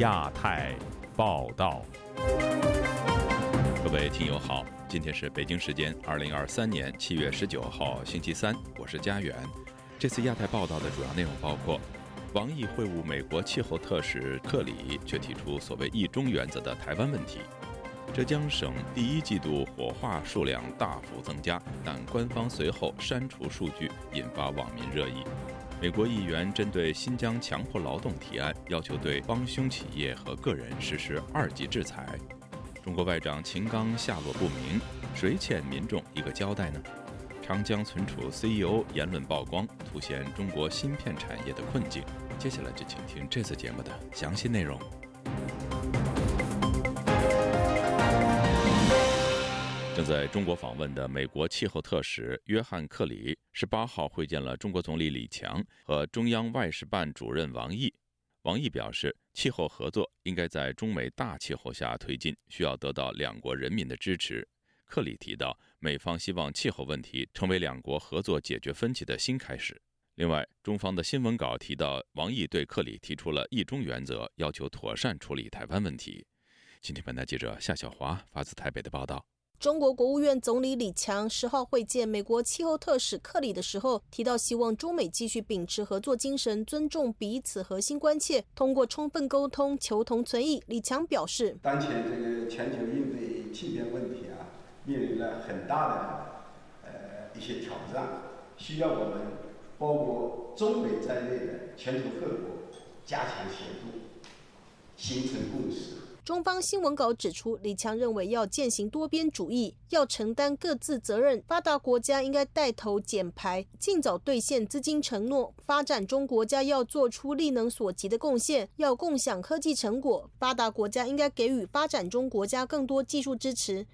亚太报道，各位听友好，今天是北京时间二零二三年七月十九号星期三，我是佳远。这次亚太报道的主要内容包括：王毅会晤美国气候特使克里，却提出所谓“一中”原则的台湾问题；浙江省第一季度火化数量大幅增加，但官方随后删除数据，引发网民热议。美国议员针对新疆强迫劳动提案，要求对帮凶企业和个人实施二级制裁。中国外长秦刚下落不明，谁欠民众一个交代呢？长江存储 CEO 言论曝光，凸显中国芯片产业的困境。接下来就请听这次节目的详细内容。正在中国访问的美国气候特使约翰·克里十八号会见了中国总理李强和中央外事办主任王毅。王毅表示，气候合作应该在中美大气候下推进，需要得到两国人民的支持。克里提到，美方希望气候问题成为两国合作解决分歧的新开始。另外，中方的新闻稿提到，王毅对克里提出了一中原则，要求妥善处理台湾问题。今天，本台记者夏小华发自台北的报道。中国国务院总理李强十号会见美国气候特使克里的时候，提到希望中美继续秉持合作精神，尊重彼此核心关切，通过充分沟通求同存异。李强表示，当前这个全球应对气变问题啊，面临了很大的呃一些挑战，需要我们包括中美在内的全球各国加强协作，形成共识。中方新闻稿指出，李强认为要践行多边主义，要承担各自责任。发达国家应该带头减排，尽早兑现资金承诺；发展中国家要做出力能所及的贡献，要共享科技成果。发达国家应该给予发展中国家更多技术支持。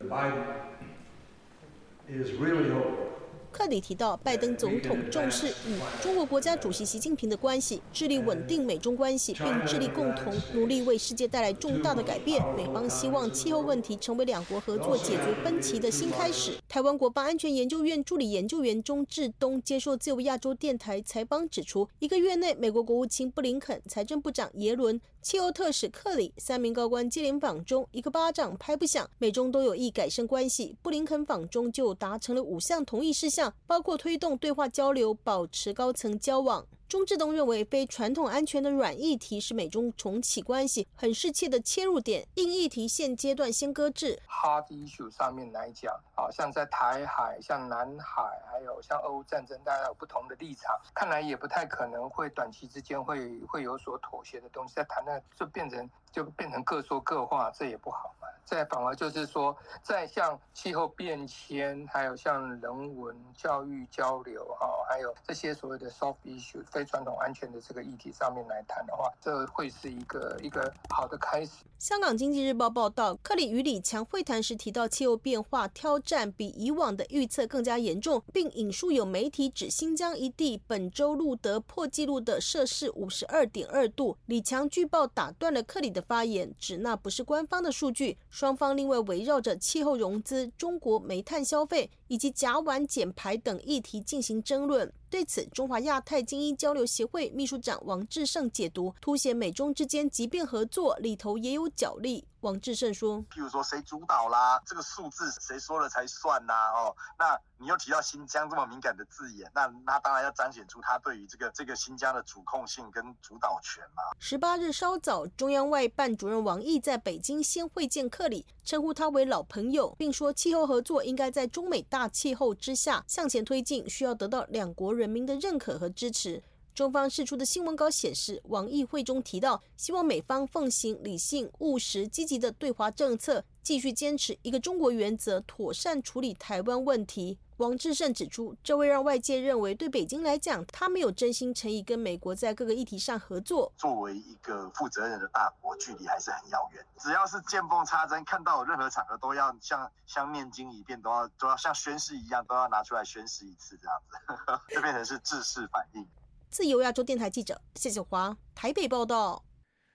克里提到，拜登总统重视与中国国家主席习近平的关系，致力稳定美中关系，并致力共同努力为世界带来重大的改变。美方希望气候问题成为两国合作解决分歧的新开始。台湾国防安全研究院助理研究员钟志东接受自由亚洲电台采访指出，一个月内，美国国务卿布林肯、财政部长耶伦、气候特使克里三名高官接连访中，一个巴掌拍不响，美中都有意改善关系。布林肯访中就达成了五项同意事项。包括推动对话交流，保持高层交往。钟志东认为，非传统安全的软议题是美中重启关系很适切的切入点。硬议题现阶段先搁置。Hard issue 上面来讲，好像在台海、像南海，还有像俄乌战争，大家有不同的立场，看来也不太可能会短期之间会会有所妥协的东西。在谈的就变成就变成各说各话，这也不好嘛。再反而就是说，在像气候变迁，还有像人文教育交流，哈，还有这些所谓的 soft issue。非传统安全的这个议题上面来谈的话，这会是一个一个好的开始。香港经济日报报道，克里与李强会谈时提到，气候变化挑战比以往的预测更加严重，并引述有媒体指新疆一地本周录得破纪录的摄氏五十二点二度。李强据报打断了克里的发言，指那不是官方的数据。双方另外围绕着气候融资、中国煤炭消费以及甲烷减排等议题进行争论。对此，中华亚太精英交流协会秘书长王志胜解读，凸显美中之间即便合作，里头也有角力。王志胜说：“譬如说，谁主导啦？这个数字谁说了才算呐？哦，那你又提到新疆这么敏感的字眼，那那当然要彰显出他对于这个这个新疆的主控性跟主导权嘛。”十八日稍早，中央外办主任王毅在北京先会见克里，称呼他为老朋友，并说气候合作应该在中美大大气候之下向前推进，需要得到两国人民的认可和支持。中方释出的新闻稿显示，王毅会中提到，希望美方奉行理性、务实、积极的对华政策，继续坚持一个中国原则，妥善处理台湾问题。王志胜指出，这会让外界认为，对北京来讲，他没有真心诚意跟美国在各个议题上合作。作为一个负责任的大国，距离还是很遥远。只要是见缝插针，看到任何场合都要像像念经一遍，都要都要像宣誓一样，都要拿出来宣誓一次，这样子，就变成是制式反应。自由亚洲电台记者谢小华台北报道：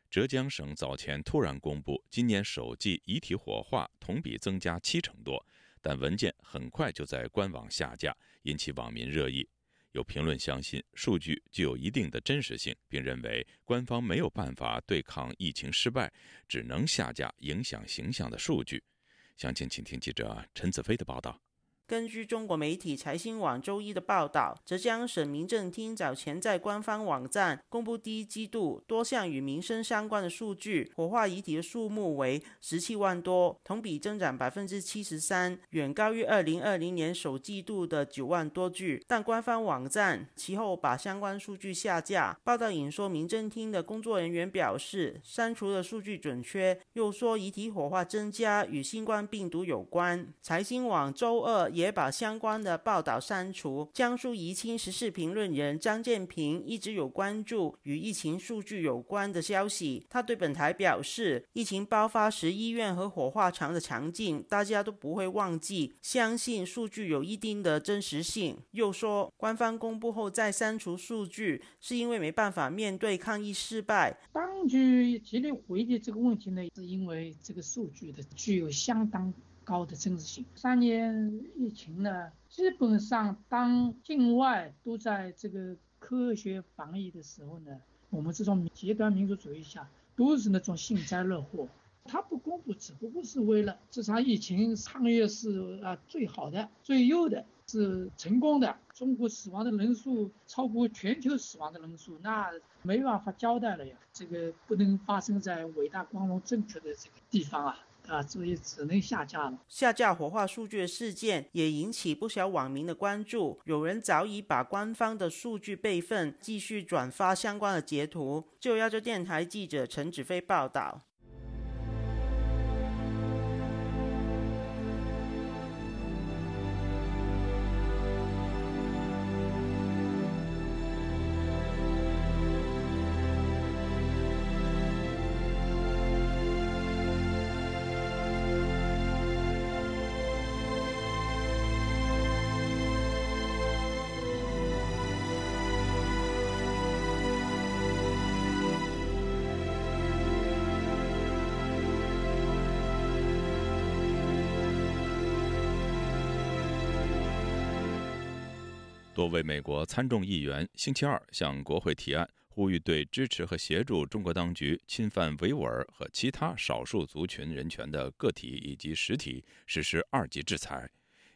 浙江省早前突然公布，今年首季遗体火化同比增加七成多，但文件很快就在官网下架，引起网民热议。有评论相信数据具有一定的真实性，并认为官方没有办法对抗疫情失败，只能下架影响形象的数据。详情，请听记者陈子飞的报道。根据中国媒体财新网周一的报道，浙江省民政厅早前在官方网站公布第一季度多项与民生相关的数据，火化遗体的数目为十七万多，同比增长百分之七十三，远高于二零二零年首季度的九万多具。但官方网站其后把相关数据下架。报道引说，民政厅的工作人员表示，删除的数据准确，又说遗体火化增加与新冠病毒有关。财新网周二也。也把相关的报道删除。江苏宜兴时事评论人张建平一直有关注与疫情数据有关的消息。他对本台表示，疫情爆发时医院和火化场的场景，大家都不会忘记，相信数据有一定的真实性。又说，官方公布后再删除数据，是因为没办法面对抗疫失败。当局极力回避这个问题呢，是因为这个数据的具有相当。高的真实性。三年疫情呢，基本上当境外都在这个科学防疫的时候呢，我们这种极端民族主义下都是那种幸灾乐祸。他不公布，只不过是为了这场疫情抗疫是啊最好的、最优的，是成功的。中国死亡的人数超过全球死亡的人数，那没办法交代了呀。这个不能发生在伟大、光荣、正确的这个地方啊。啊，所以只能下架了。下架火化数据事件也引起不少网民的关注，有人早已把官方的数据备份，继续转发相关的截图。就亚洲电台记者陈子飞报道。位美国参众议员星期二向国会提案，呼吁对支持和协助中国当局侵犯维吾尔和其他少数族群人权的个体以及实体实施二级制裁。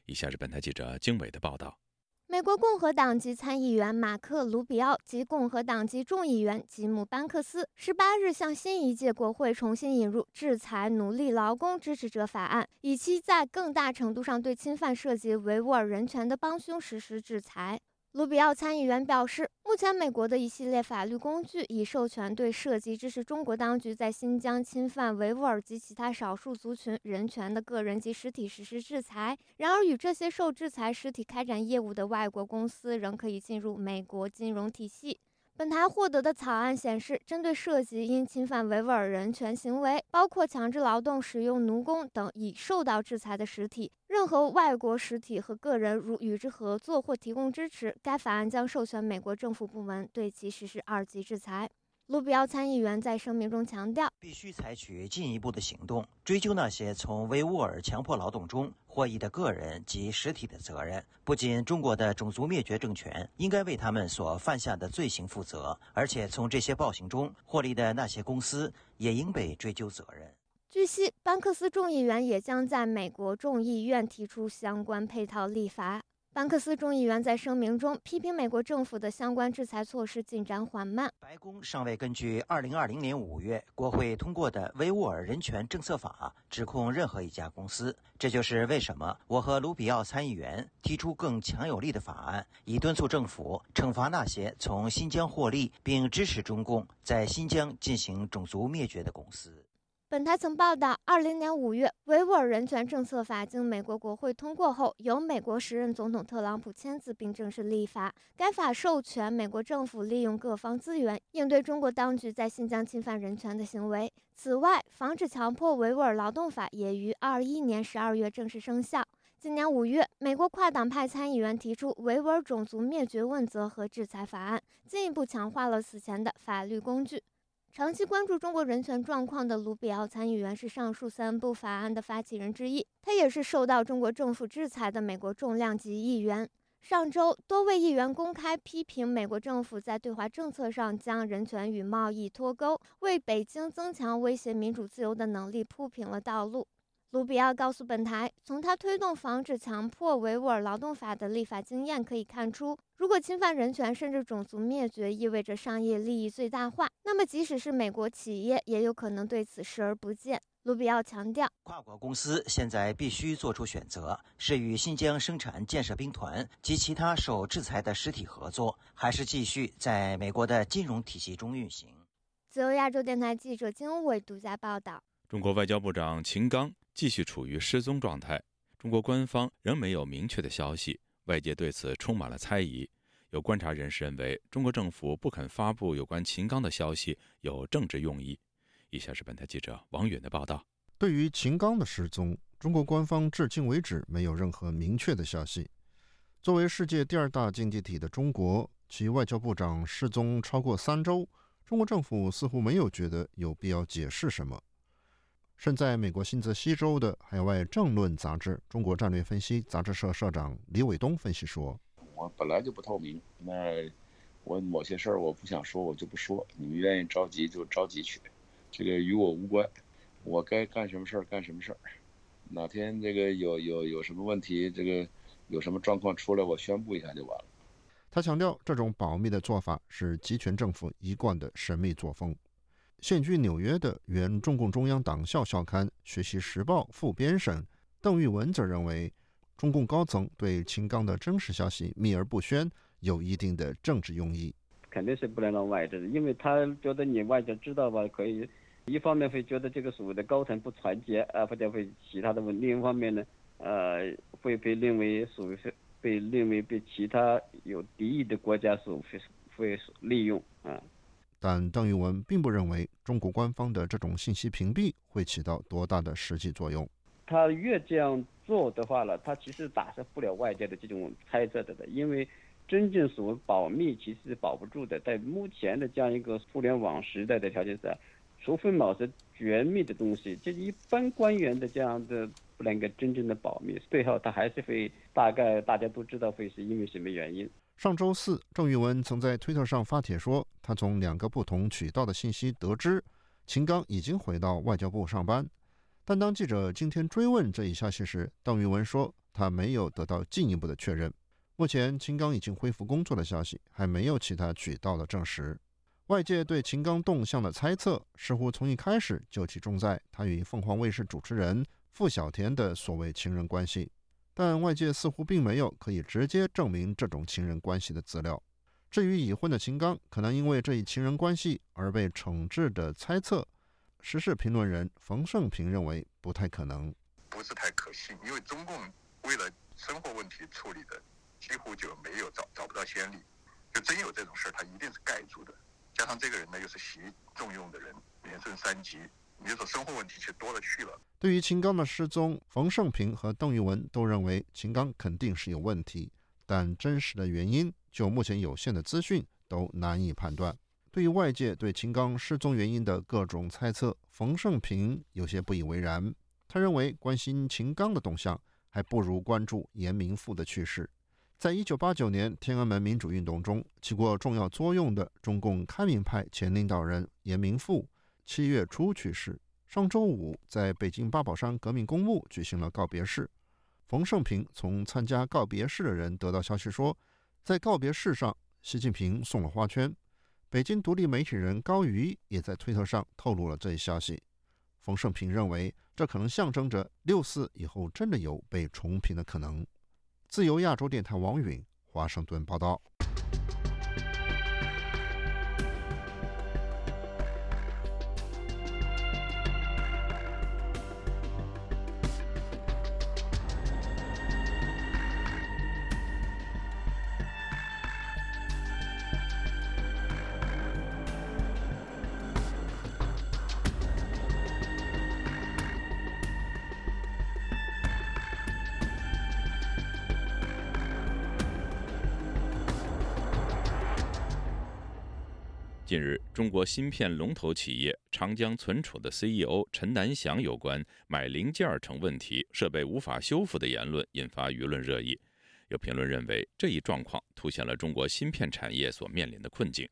以下是本台记者经纬的报道。美国共和党籍参议员马克·卢比奥及共和党籍众议员吉姆·班克斯十八日向新一届国会重新引入制裁奴隶劳工支持者法案，以期在更大程度上对侵犯涉及维吾尔人权的帮凶实施制裁。卢比奥参议员表示，目前美国的一系列法律工具已授权对涉及支持中国当局在新疆侵犯维吾尔及其他少数族群人权的个人及实体实施制裁。然而，与这些受制裁实体开展业务的外国公司仍可以进入美国金融体系。本台获得的草案显示，针对涉及因侵犯维吾尔人权行为，包括强制劳动、使用奴工等已受到制裁的实体，任何外国实体和个人如与之合作或提供支持，该法案将授权美国政府部门对其实施二级制裁。卢比奥参议员在声明中强调，必须采取进一步的行动，追究那些从维吾尔强迫劳动中获益的个人及实体的责任。不仅中国的种族灭绝政权应该为他们所犯下的罪行负责，而且从这些暴行中获利的那些公司也应被追究责任。据悉，班克斯众议员也将在美国众议院提出相关配套立法。班克斯众议员在声明中批评美国政府的相关制裁措施进展缓慢。白宫尚未根据2020年5月国会通过的维吾尔人权政策法指控任何一家公司。这就是为什么我和卢比奥参议员提出更强有力的法案，以敦促政府惩罚那些从新疆获利并支持中共在新疆进行种族灭绝的公司。本台曾报道，二零年五月，维吾尔人权政策法经美国国会通过后，由美国时任总统特朗普签字并正式立法。该法授权美国政府利用各方资源，应对中国当局在新疆侵犯人权的行为。此外，防止强迫维吾尔劳动法也于二一年十二月正式生效。今年五月，美国跨党派参议员提出维吾尔种族灭绝问责和制裁法案，进一步强化了此前的法律工具。长期关注中国人权状况的卢比奥参议员是上述三部法案的发起人之一，他也是受到中国政府制裁的美国重量级议员。上周，多位议员公开批评美国政府在对华政策上将人权与贸易脱钩，为北京增强威胁民主自由的能力铺平了道路。卢比奥告诉本台，从他推动防止强迫维吾尔劳动法的立法经验可以看出，如果侵犯人权甚至种族灭绝意味着商业利益最大化，那么即使是美国企业也有可能对此视而不见。卢比奥强调，跨国公司现在必须做出选择：是与新疆生产建设兵团及其他受制裁的实体合作，还是继续在美国的金融体系中运行。自由亚洲电台记者金伟独家报道。中国外交部长秦刚。继续处于失踪状态，中国官方仍没有明确的消息，外界对此充满了猜疑。有观察人士认为，中国政府不肯发布有关秦刚的消息有政治用意。以下是本台记者王允的报道：对于秦刚的失踪，中国官方至今为止没有任何明确的消息。作为世界第二大经济体的中国，其外交部长失踪超过三周，中国政府似乎没有觉得有必要解释什么。身在美国新泽西州的海外政论杂志《中国战略分析》杂志社社长李伟东分析说：“我本来就不透明，那我某些事儿我不想说，我就不说。你们愿意着急就着急去，这个与我无关。我该干什么事儿干什么事儿。哪天这个有有有什么问题，这个有什么状况出来，我宣布一下就完了。”他强调，这种保密的做法是集权政府一贯的神秘作风。现居纽约的原中共中央党校校刊《学习时报》副编审邓玉文则认为，中共高层对秦刚的真实消息秘而不宣，有一定的政治用意。肯定是不能让外界，因为他觉得你外界知道吧，可以一方面会觉得这个所谓的高层不团结啊，或者会其他的问；另一方面呢，呃，会被认为所谓被认为被其他有敌意的国家所会会利用啊。但邓玉文并不认为中国官方的这种信息屏蔽会起到多大的实际作用。他越这样做的话呢，他其实打消不了外界的这种猜测的的，因为真正所谓保密其实是保不住的。在目前的这样一个互联网时代的条件下，除非某些绝密的东西，就一般官员的这样的不能够真正的保密，最后他还是会大概大家都知道会是因为什么原因。上周四，郑玉文曾在推特上发帖说，他从两个不同渠道的信息得知，秦刚已经回到外交部上班。但当记者今天追问这一消息时，邓玉文说他没有得到进一步的确认。目前，秦刚已经恢复工作的消息还没有其他渠道的证实。外界对秦刚动向的猜测，似乎从一开始就集中在他与凤凰卫视主持人傅小田的所谓情人关系。但外界似乎并没有可以直接证明这种情人关系的资料。至于已婚的秦刚可能因为这一情人关系而被惩治的猜测，时事评论人冯胜平认为不太可能，不是太可信。因为中共为了生活问题处理的几乎就没有找找不到先例，就真有这种事儿，他一定是盖住的。加上这个人呢又是习重用的人，连升三级。你说生活问题却多了去了。对于秦刚的失踪，冯胜平和邓玉文都认为秦刚肯定是有问题，但真实的原因就目前有限的资讯都难以判断。对于外界对秦刚失踪原因的各种猜测，冯胜平有些不以为然。他认为，关心秦刚的动向，还不如关注严明富的去世。在一九八九年天安门民主运动中起过重要作用的中共开明派前领导人严明富。七月初去世。上周五，在北京八宝山革命公墓举行了告别式。冯胜平从参加告别式的人得到消息说，在告别式上，习近平送了花圈。北京独立媒体人高瑜也在推特上透露了这一消息。冯胜平认为，这可能象征着六四以后真的有被重评的可能。自由亚洲电台王允华盛顿报道。国芯片龙头企业长江存储的 CEO 陈南祥有关买零件成问题、设备无法修复的言论引发舆论热议。有评论认为，这一状况凸显了中国芯片产业所面临的困境。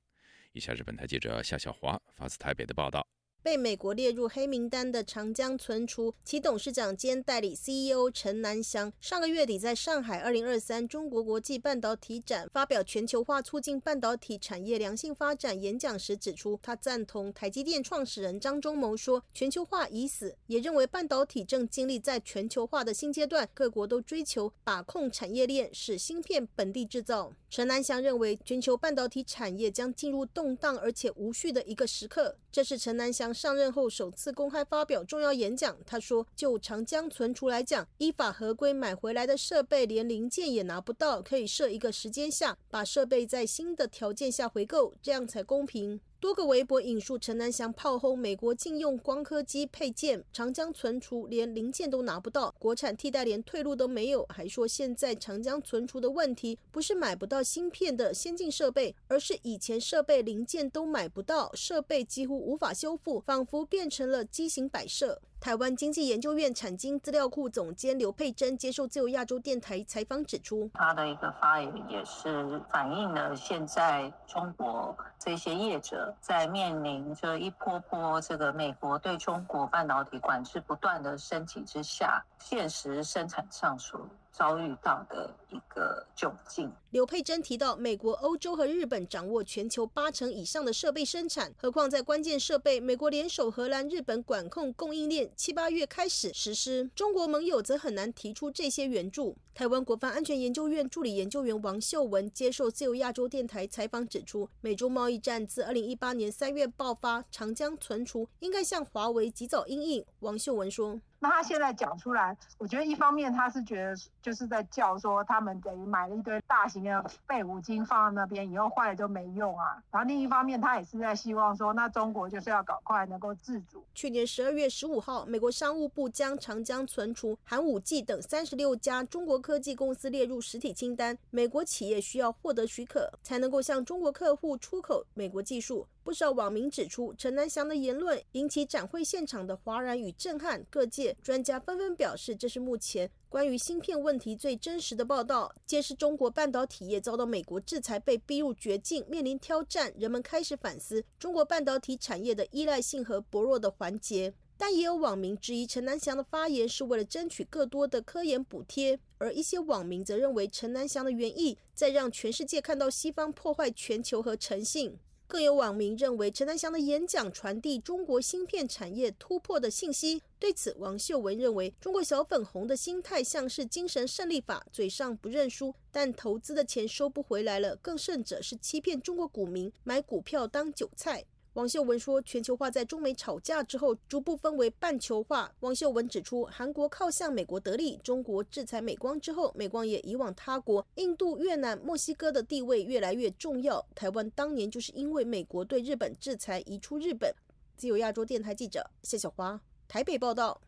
以下是本台记者夏小华发自台北的报道。被美国列入黑名单的长江存储其董事长兼代理 CEO 陈南祥，上个月底在上海二零二三中国国际半导体展发表全球化促进半导体产业良性发展演讲时指出，他赞同台积电创始人张忠谋说全球化已死，也认为半导体正经历在全球化的新阶段，各国都追求把控产业链，使芯片本地制造。陈南祥认为，全球半导体产业将进入动荡而且无序的一个时刻，这是陈南祥。上任后首次公开发表重要演讲，他说：“就长江存储来讲，依法合规买回来的设备连零件也拿不到，可以设一个时间下，把设备在新的条件下回购，这样才公平。”多个微博引述陈南祥炮轰美国禁用光刻机配件，长江存储连零件都拿不到，国产替代连退路都没有，还说现在长江存储的问题不是买不到芯片的先进设备，而是以前设备零件都买不到，设备几乎无法修复，仿佛变成了畸形摆设。台湾经济研究院产经资料库总监刘佩珍接受自由亚洲电台采访指出，他的一个发言也是反映了现在中国这些业者在面临着一波波这个美国对中国半导体管制不断的升级之下，现实生产上所遭遇到的一个窘境。刘佩珍提到，美国、欧洲和日本掌握全球八成以上的设备生产，何况在关键设备，美国联手荷兰、日本管控供应链，七八月开始实施，中国盟友则很难提出这些援助。台湾国防安全研究院助理研究员王秀文接受自由亚洲电台采访指出，美中贸易战自二零一八年三月爆发，长江存储应该向华为及早应应。王秀文说。那他现在讲出来，我觉得一方面他是觉得就是在叫说他们等于买了一堆大型的废五金放在那边，以后坏了就没用啊。然后另一方面他也是在希望说，那中国就是要搞快能够自主。去年十二月十五号，美国商务部将长江存储、寒武纪等三十六家中国科技公司列入实体清单。美国企业需要获得许可，才能够向中国客户出口美国技术。不少网民指出，陈南祥的言论引起展会现场的哗然与震撼，各界专家纷纷表示，这是目前关于芯片问题最真实的报道，揭示中国半导体业遭到美国制裁，被逼入绝境，面临挑战。人们开始反思中国半导体产业的依赖性和薄弱的环节。但也有网民质疑陈南祥的发言是为了争取更多的科研补贴，而一些网民则认为陈南祥的原意在让全世界看到西方破坏全球和诚信。更有网民认为，陈南祥的演讲传递中国芯片产业突破的信息。对此，王秀文认为，中国小粉红的心态像是精神胜利法，嘴上不认输，但投资的钱收不回来了。更甚者是欺骗中国股民，买股票当韭菜。王秀文说，全球化在中美吵架之后，逐步分为半球化。王秀文指出，韩国靠向美国得利，中国制裁美光之后，美光也移往他国，印度、越南、墨西哥的地位越来越重要。台湾当年就是因为美国对日本制裁，移出日本。自由亚洲电台记者谢小华台北报道。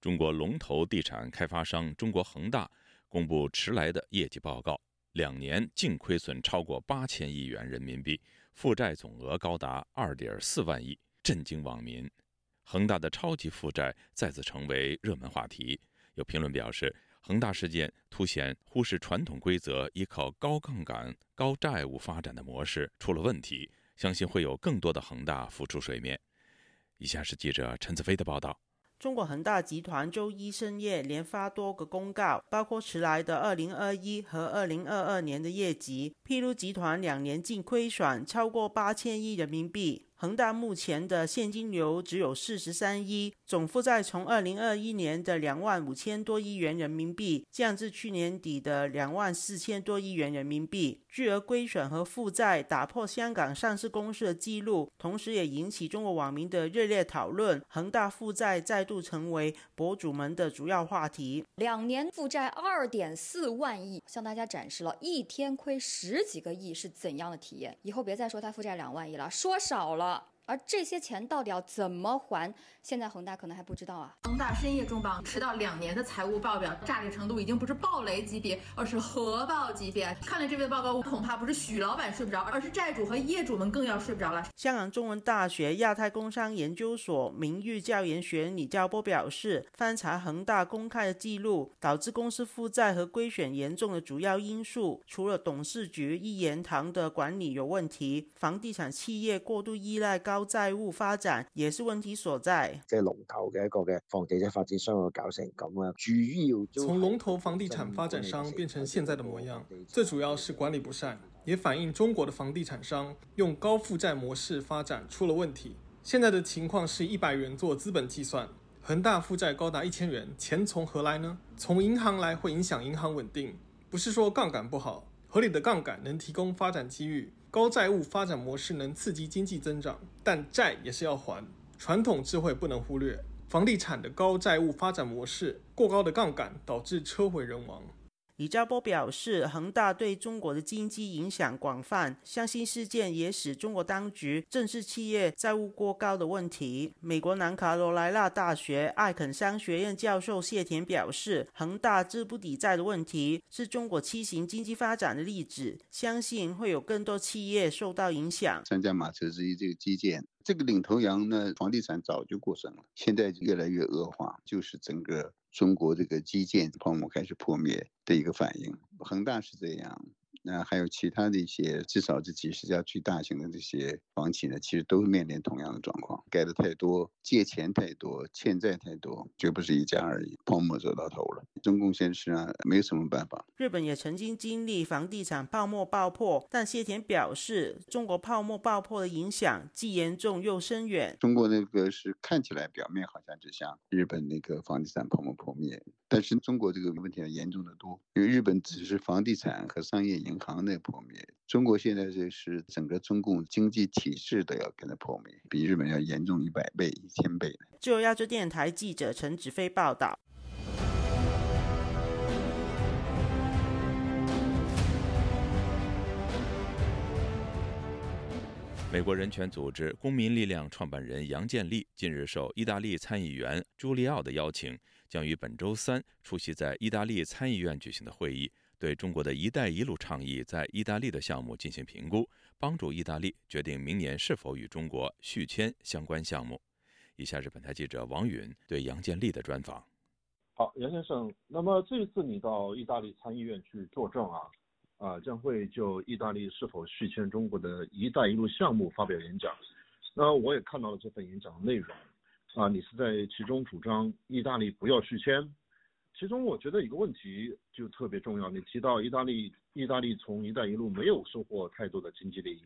中国龙头地产开发商中国恒大公布迟来的业绩报告，两年净亏损超过八千亿元人民币。负债总额高达二点四万亿，震惊网民。恒大的超级负债再次成为热门话题。有评论表示，恒大事件凸显忽视传统规则、依靠高杠杆、高债务发展的模式出了问题。相信会有更多的恒大浮出水面。以下是记者陈子飞的报道。中国恒大集团周一深夜连发多个公告，包括迟来的2021和2022年的业绩，披露集团两年净亏损超过八千亿人民币。恒大目前的现金流只有四十三亿，总负债从二零二一年的两万五千多亿元人民币降至去年底的两万四千多亿元人民币，巨额亏损和负债打破香港上市公司的记录，同时也引起中国网民的热烈讨论。恒大负债再度成为博主们的主要话题。两年负债二点四万亿，向大家展示了一天亏十几个亿是怎样的体验。以后别再说他负债两万亿了，说少了。而这些钱到底要怎么还？现在恒大可能还不知道啊。恒大深夜重磅，迟到两年的财务报表，炸裂程度已经不是暴雷级别，而是核爆级别。看了这份报告，恐怕不是许老板睡不着，而是债主和业主们更要睡不着了。香港中文大学亚太工商研究所名誉教研学李教波表示，翻查恒大公开的记录，导致公司负债和规选严重的主要因素，除了董事局一言堂的管理有问题，房地产企业过度依赖高债务发展也是问题所在。即係龍頭嘅一個嘅房地產發展商搞成咁啊，主要從龍頭房地產發展商變成現在的模樣，最主要是管理不善，也反映中國的房地產商用高負債模式發展出了問題。現在的情況是一百元做資本計算，恒大負債高達一千元，錢從何來呢？從銀行來會影響銀行穩定，不是說槓桿不好，合理的槓桿能提供發展機遇。高债务发展模式能刺激经济增长，但债也是要还。传统智慧不能忽略，房地产的高债务发展模式，过高的杠杆导致车毁人亡。李兆波表示，恒大对中国的经济影响广泛，相信事件也使中国当局正视企业债务过高的问题。美国南卡罗来纳大学艾肯商学院教授谢田表示，恒大资不抵债的问题是中国畸形经济发展的例子，相信会有更多企业受到影响。三駕馬車之一，这个基建，这个领头羊呢，房地产早就过剩了，现在越来越恶化，就是整个。中国这个基建泡沫开始破灭的一个反应，恒大是这样。那还有其他的一些，至少这几十家最大型的这些房企呢，其实都面临同样的状况，盖得太多，借钱太多，欠债太多，绝不是一家而已，泡沫走到头了。中共現實啊，没有什么办法。日本也曾经经历房地产泡沫爆破，但谢田表示，中国泡沫爆破的影响既严重又深远。中国那个是看起来表面好像就像日本那个房地产泡沫破滅，但是中国这个问题要严重得多，因为日本只是房地产和商业银行的破灭，中国现在这是整个中共经济体制都要跟着破灭，比日本要严重一百倍、一千倍。自由亞洲电台记者陈子飞报道。美国人权组织公民力量创办人杨建立近日受意大利参议员朱利奥的邀請，将于本周三出席在意大利参议院举行的会议，对中国的一带一路倡议在意大利的项目进行评估，帮助意大利决定明年是否与中国续签相关项目。以下是本台记者王允对杨建立的专访。好，杨先生，那么这一次你到意大利参议院去作证啊，啊，将会就意大利是否续签中国的一带一路项目发表演讲。那我也看到了这份演讲的内容，啊，你是在其中主张意大利不要续签。其中我觉得一个问题就特别重要，你提到意大利，意大利从“一带一路”没有收获太多的经济利益，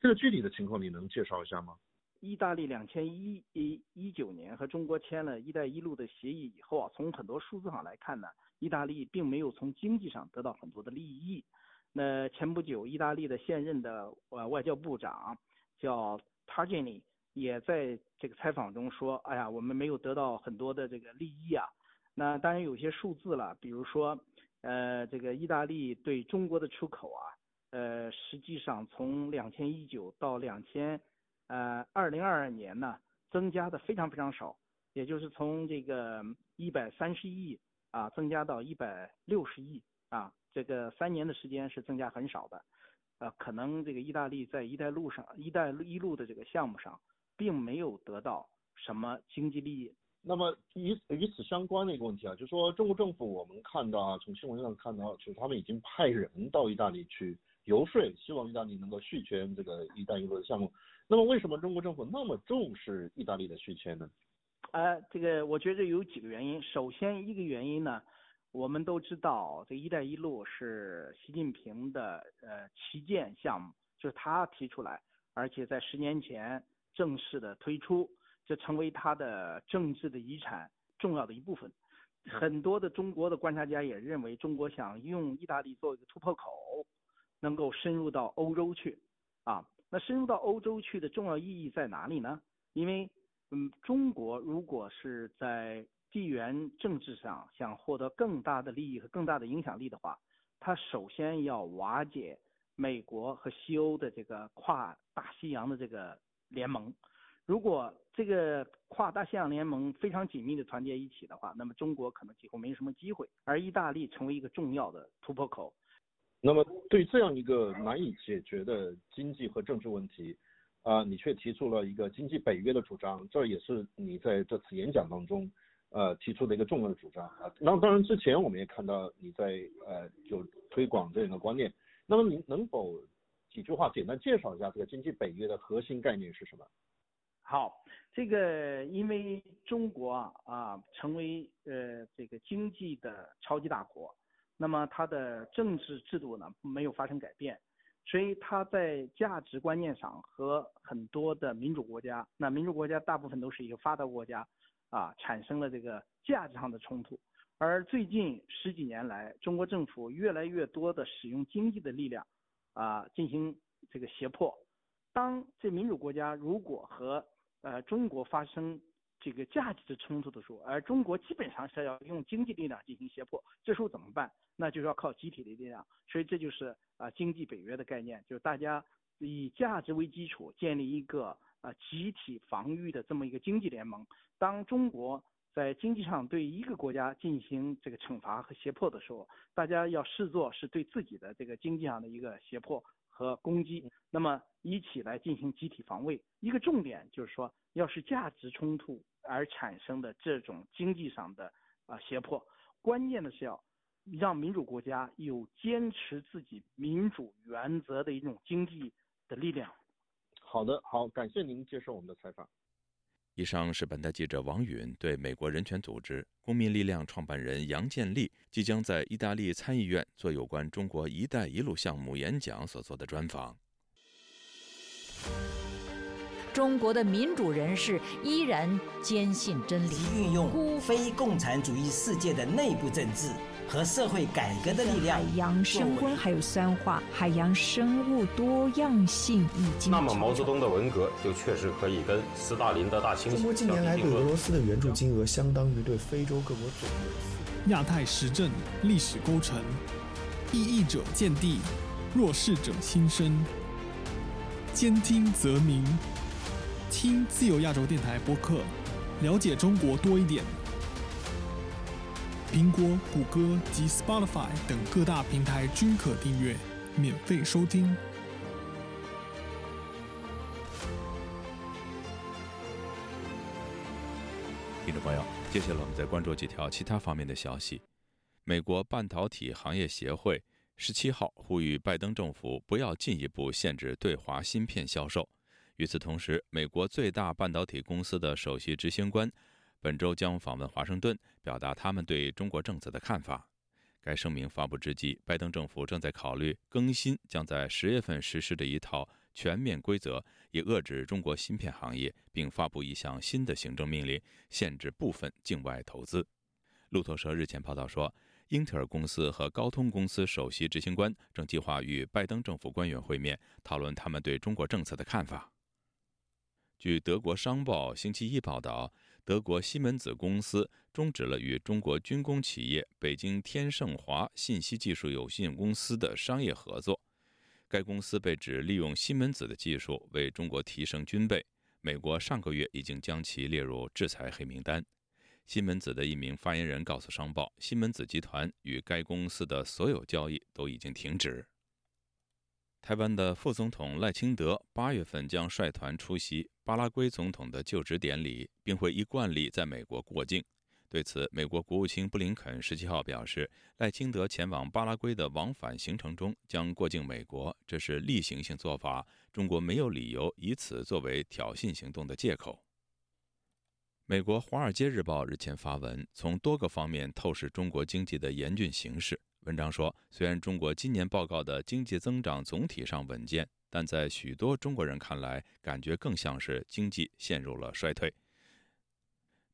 这个具体的情况你能介绍一下吗？意大利两千一一一九年和中国签了一带一路的协议以后啊，从很多数字上来看呢，意大利并没有从经济上得到很多的利益。那前不久，意大利的现任的呃外交部长叫 Tajani 也在这个采访中说：“哎呀，我们没有得到很多的这个利益啊。”那当然有些数字了，比如说，呃，这个意大利对中国的出口啊，呃，实际上从两千一九到两千，呃，二零二二年呢，增加的非常非常少，也就是从这个一百三十亿啊，增加到一百六十亿啊，这个三年的时间是增加很少的，呃，可能这个意大利在一带路上，一带一路的这个项目上，並沒有得到什么经济利益。那么与与此相关的一个问题啊，就是说中国政府我们看到啊，从新闻上看到，就是他们已经派人到意大利去游说，希望意大利能够续签这个“一带一路”的项目。那么为什么中国政府那么重视意大利的续签呢？呃，这个我觉得有几个原因。首先一个原因呢，我们都知道這個“一带一路”是习近平的呃旗舰项目，就是他提出来，而且在十年前正式的推出。这成为他的政治的遗产重要的一部分。很多的中国的观察家也认为，中国想用意大利做一个突破口，能够深入到欧洲去。啊，那深入到欧洲去的重要意义在哪里呢？因为，嗯，中国如果是在地缘政治上想获得更大的利益和更大的影响力的话，它首先要瓦解美国和西欧的这个跨大西洋的這個联盟。如果这个跨大西洋联盟非常紧密的团结一起的话，那么中国可能几乎没什么机会，而意大利成为一个重要的突破口。那么对这样一个难以解决的经济和政治问题，啊，你却提出了一个经济北约的主张，这也是你在这次演讲当中，呃，提出的一个重要的主张啊。那当然之前我们也看到你在呃就推广这样的观念。那么你能否几句话简单介绍一下这个经济北约的核心概念是什么？好，这个因为中国啊啊成为呃这个经济的超级大国，那么它的政治制度呢没有发生改变，所以它在价值观念上和很多的民主国家，那民主国家大部分都是一个发达国家，啊产生了这个价值上的冲突。而最近十几年来，中国政府越来越多的使用经济的力量，啊进行这个胁迫。当这民主国家如果和呃，中国发生这个价值的冲突的时候，而中国基本上是要用经济力量进行胁迫，这时候怎么办？那就是要靠集体的力量。所以这就是啊，经济北约的概念，就是大家以价值为基础，建立一个啊集体防御的这么一个经济联盟。当中国在经济上对一个国家进行这个惩罚和胁迫的时候，大家要视作是对自己的这个经济上的一个胁迫。和攻击，那么一起来进行集体防卫。一个重点就是说，要是价值冲突而产生的这种经济上的啊胁迫，关键的是要让民主国家有坚持自己民主原则的一种经济的力量。好的，好，感谢您接受我们的采访。以上是本台记者王允对美国人权组织公民力量创办人杨建立即将在意大利参议院做有关中国“一带一路”项目演讲所做的专访。中国的民主人士依然坚信真理，运用非共产主义世界的内部政治。和社会改革的力量，海洋升温还有酸化，海洋生物多样性已经。那么毛泽东的文革就确实可以跟斯大林的大清洗。中国近年来对俄罗斯的援助金额相当于对非洲各国总和。亚太时政历史构成，异议者见地，弱势者心声。兼听则明，听自由亚洲电台播客，了解中国多一点。苹果、谷歌及 Spotify 等各大平台均可订阅，免费收听。听众朋友，接下来我们再关注几条其他方面的消息。美国半导体行业协会十七号呼吁拜登政府不要进一步限制对华芯片销售。与此同时，美国最大半导体公司的首席执行官。本周将访问华盛顿，表达他们对中国政策的看法。该声明发布之际，拜登政府正在考虑更新将在十月份实施的一套全面规则，以遏制中国芯片行业，并发布一项新的行政命令，限制部分境外投资。路透社日前报道说，英特尔公司和高通公司首席执行官正计划与拜登政府官员会面，讨论他们对中国政策的看法。据德国商报星期一报道。德国西门子公司终止了与中国军工企业北京天盛华信息技术有限公司的商业合作。该公司被指利用西门子的技术为中国提升军备。美国上个月已经将其列入制裁黑名单。西门子的一名发言人告诉商报，西门子集团与该公司的所有交易都已经停止。台湾的副总统赖清德八月份将率团出席巴拉圭总统的就职典礼，并会依惯例在美国过境。对此，美国国务卿布林肯十七号表示，赖清德前往巴拉圭的往返行程中将过境美国，这是例行性做法，中国没有理由以此作为挑衅行动的借口。美国《华尔街日报》日前发文，从多个方面透视中国经济的严峻形势。文章说，虽然中国今年报告的经济增长总体上稳健，但在许多中国人看来，感觉更像是经济陷入了衰退。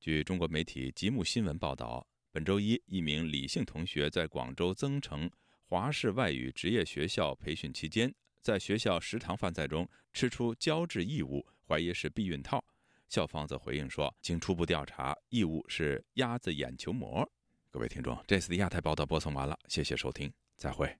据中国媒体吉木新闻报道，本周一，一名李姓同学在广州增城华氏外语职业学校培训期间，在学校食堂饭菜中吃出胶质异物，怀疑是避孕套。校方则回应说，经初步调查，异物是鸭子眼球膜。各位听众，这次的亚太报道播送完了，谢谢收听，再会。